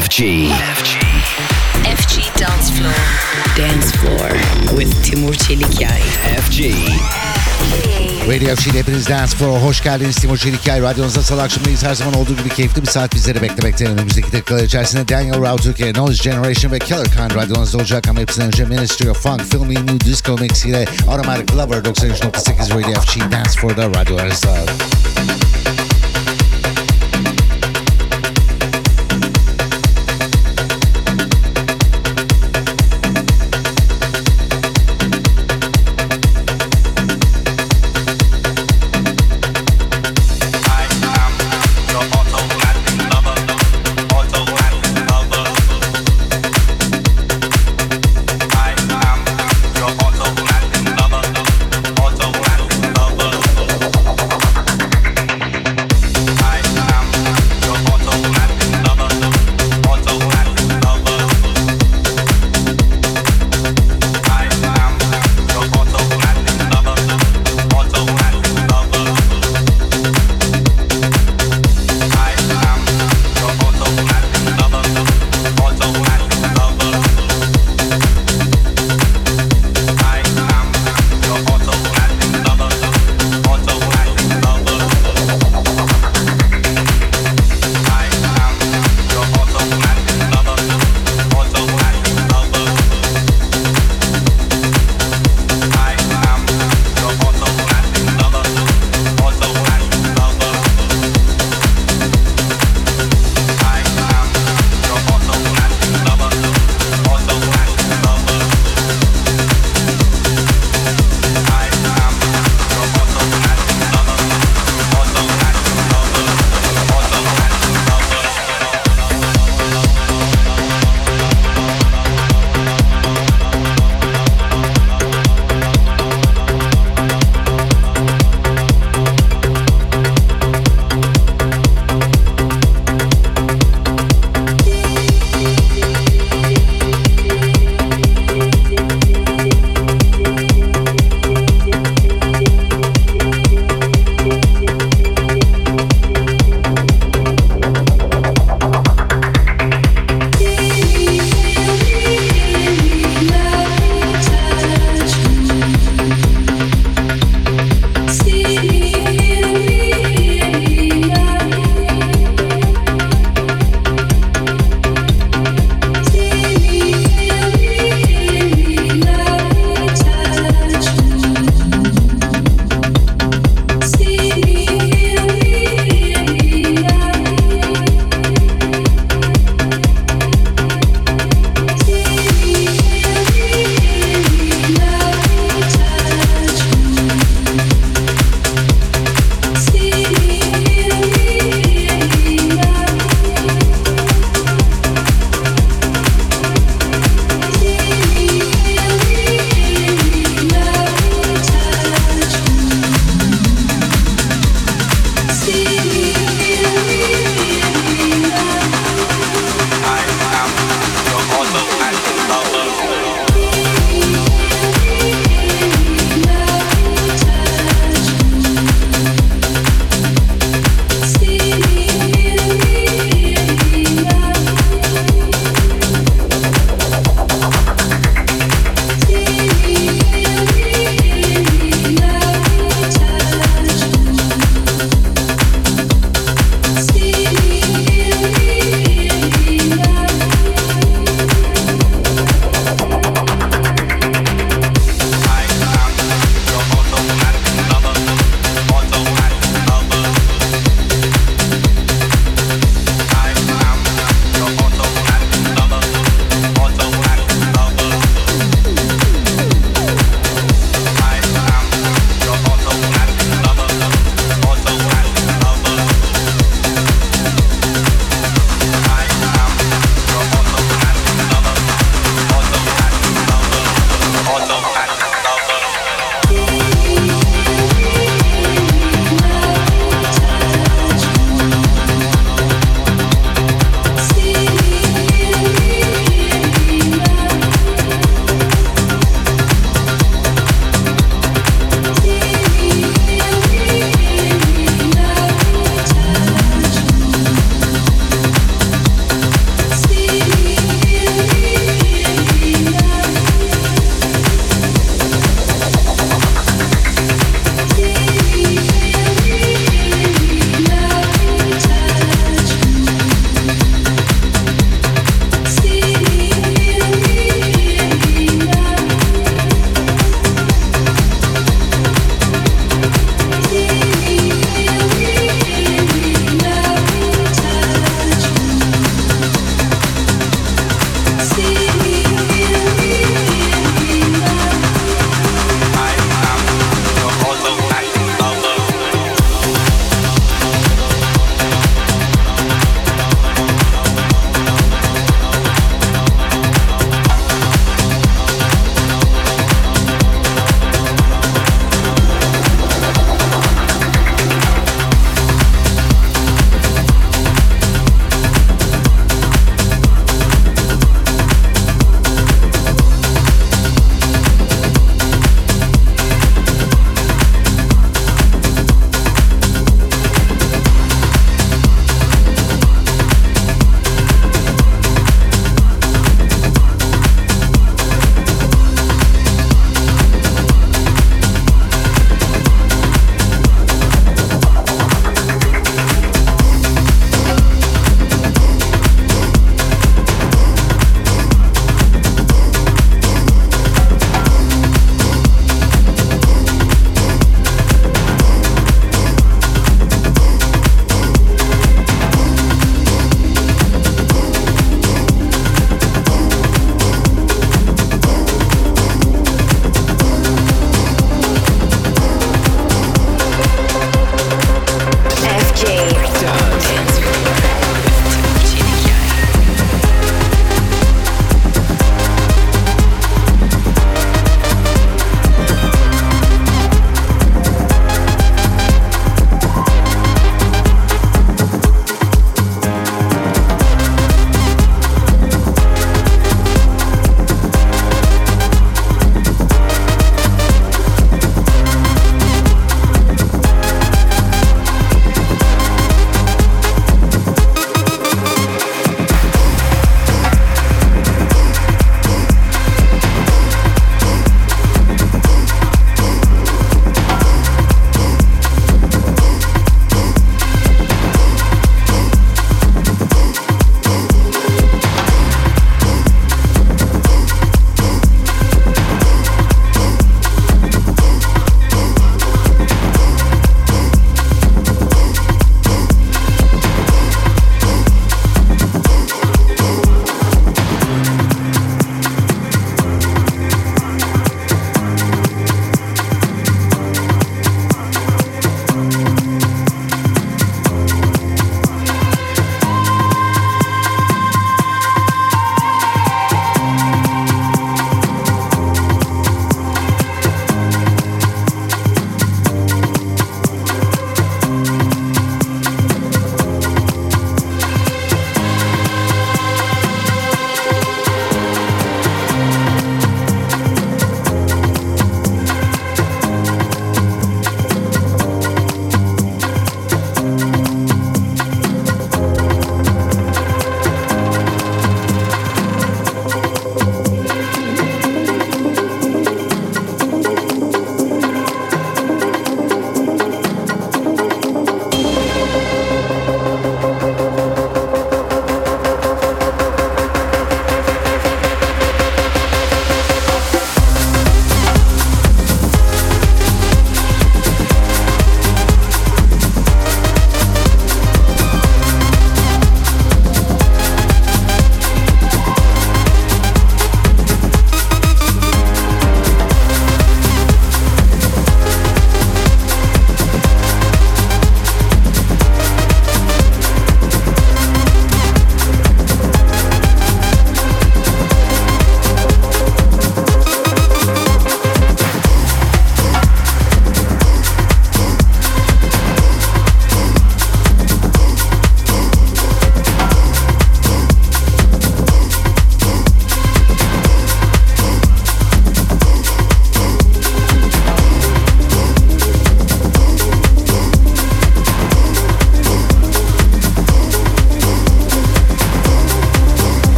FG. FG. FG Dance Floor. Dance Floor with Timur Çelikyay. FG. Radio FG'de hepiniz Dance Floor'a hoş geldiniz. Timur Çelikyay radyonuzda salı akşamındayız. Her zaman olduğu gibi keyifli bir saat bizleri beklemekte. Önümüzdeki dakikalar içerisinde Daniel Rautuke, Noise Generation ve Killer Kind radyonuzda olacak. Ama hepsinden önce Ministry of Funk, Filmy New Disco Mix ile Automatic Lover 93.8 Radio FG Dance Floor'da radyolarınızda. Yani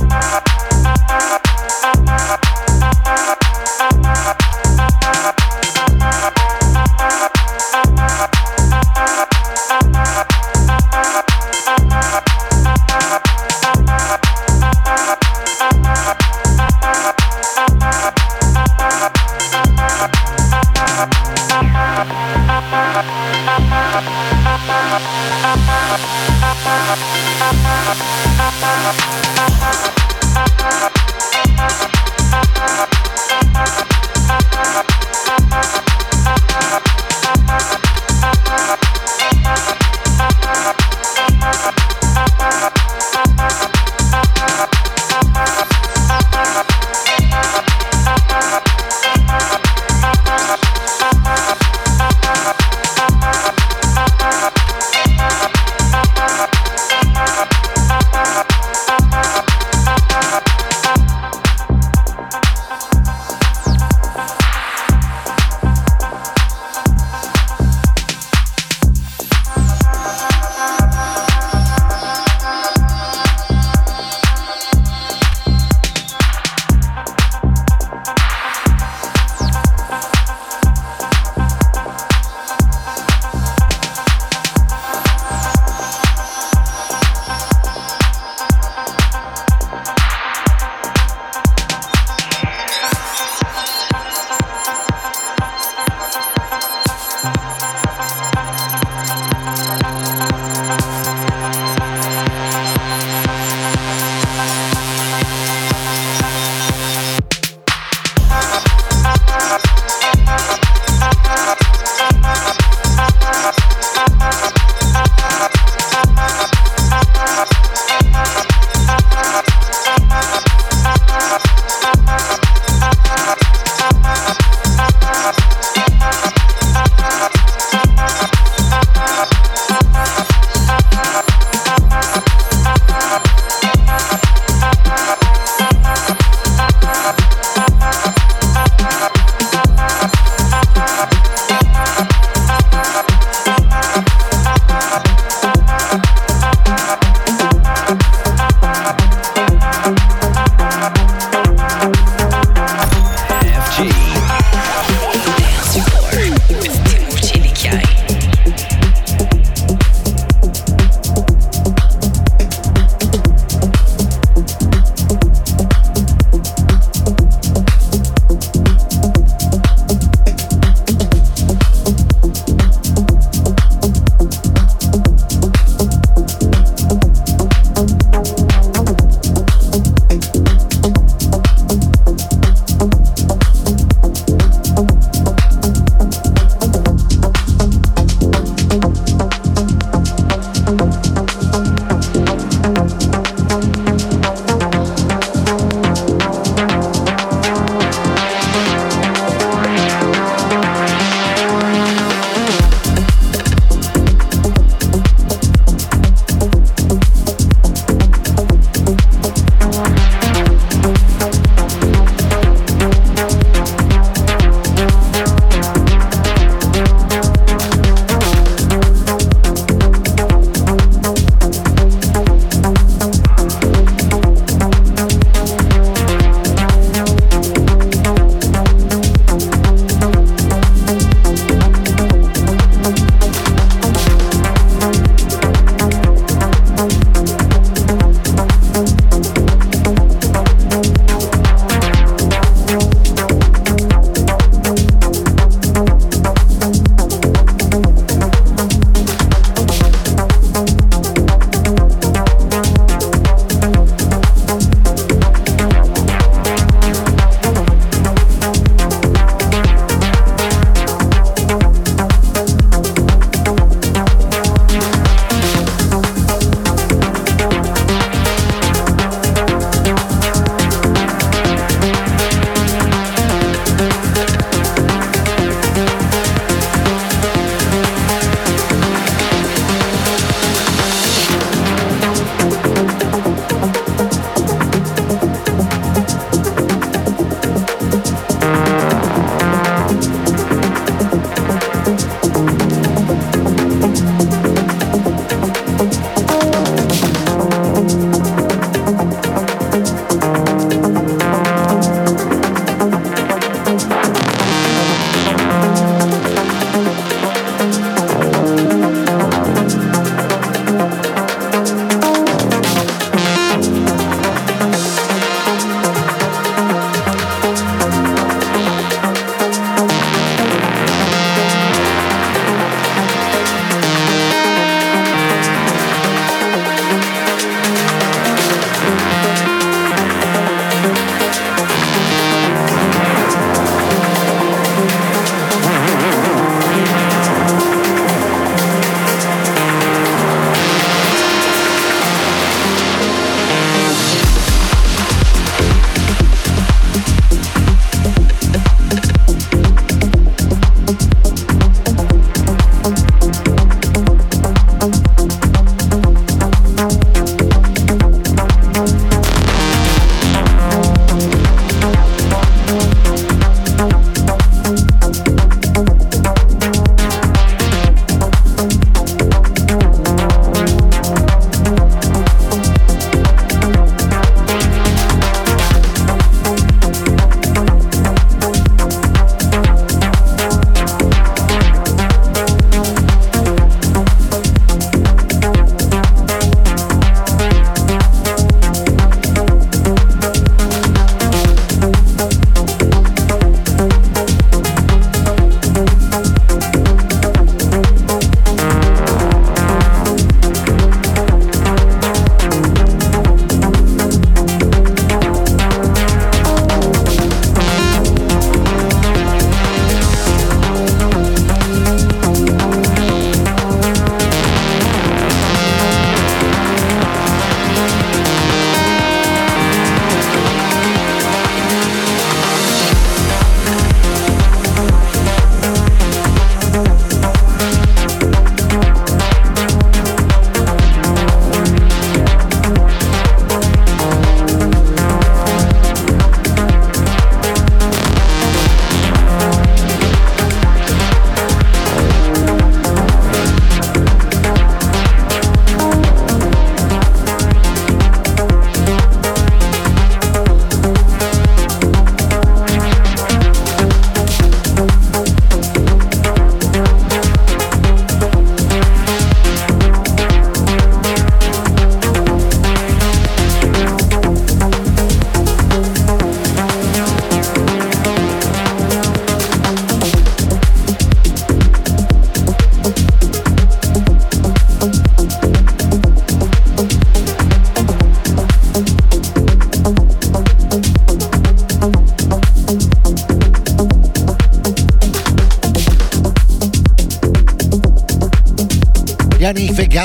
Thank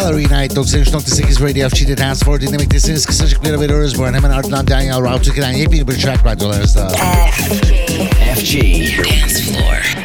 ilk ve Gallery'ne ait 93.8 Radio FG'de Dance Floor dinlemektesiniz. Kısacık bir ara veriyoruz. Bu arada hemen ardından Daniel Rautuki'den yepyeni bir track radyolarınızda. FG. Dance Floor with Timur Çelikyay.